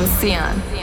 with Sion.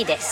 きです。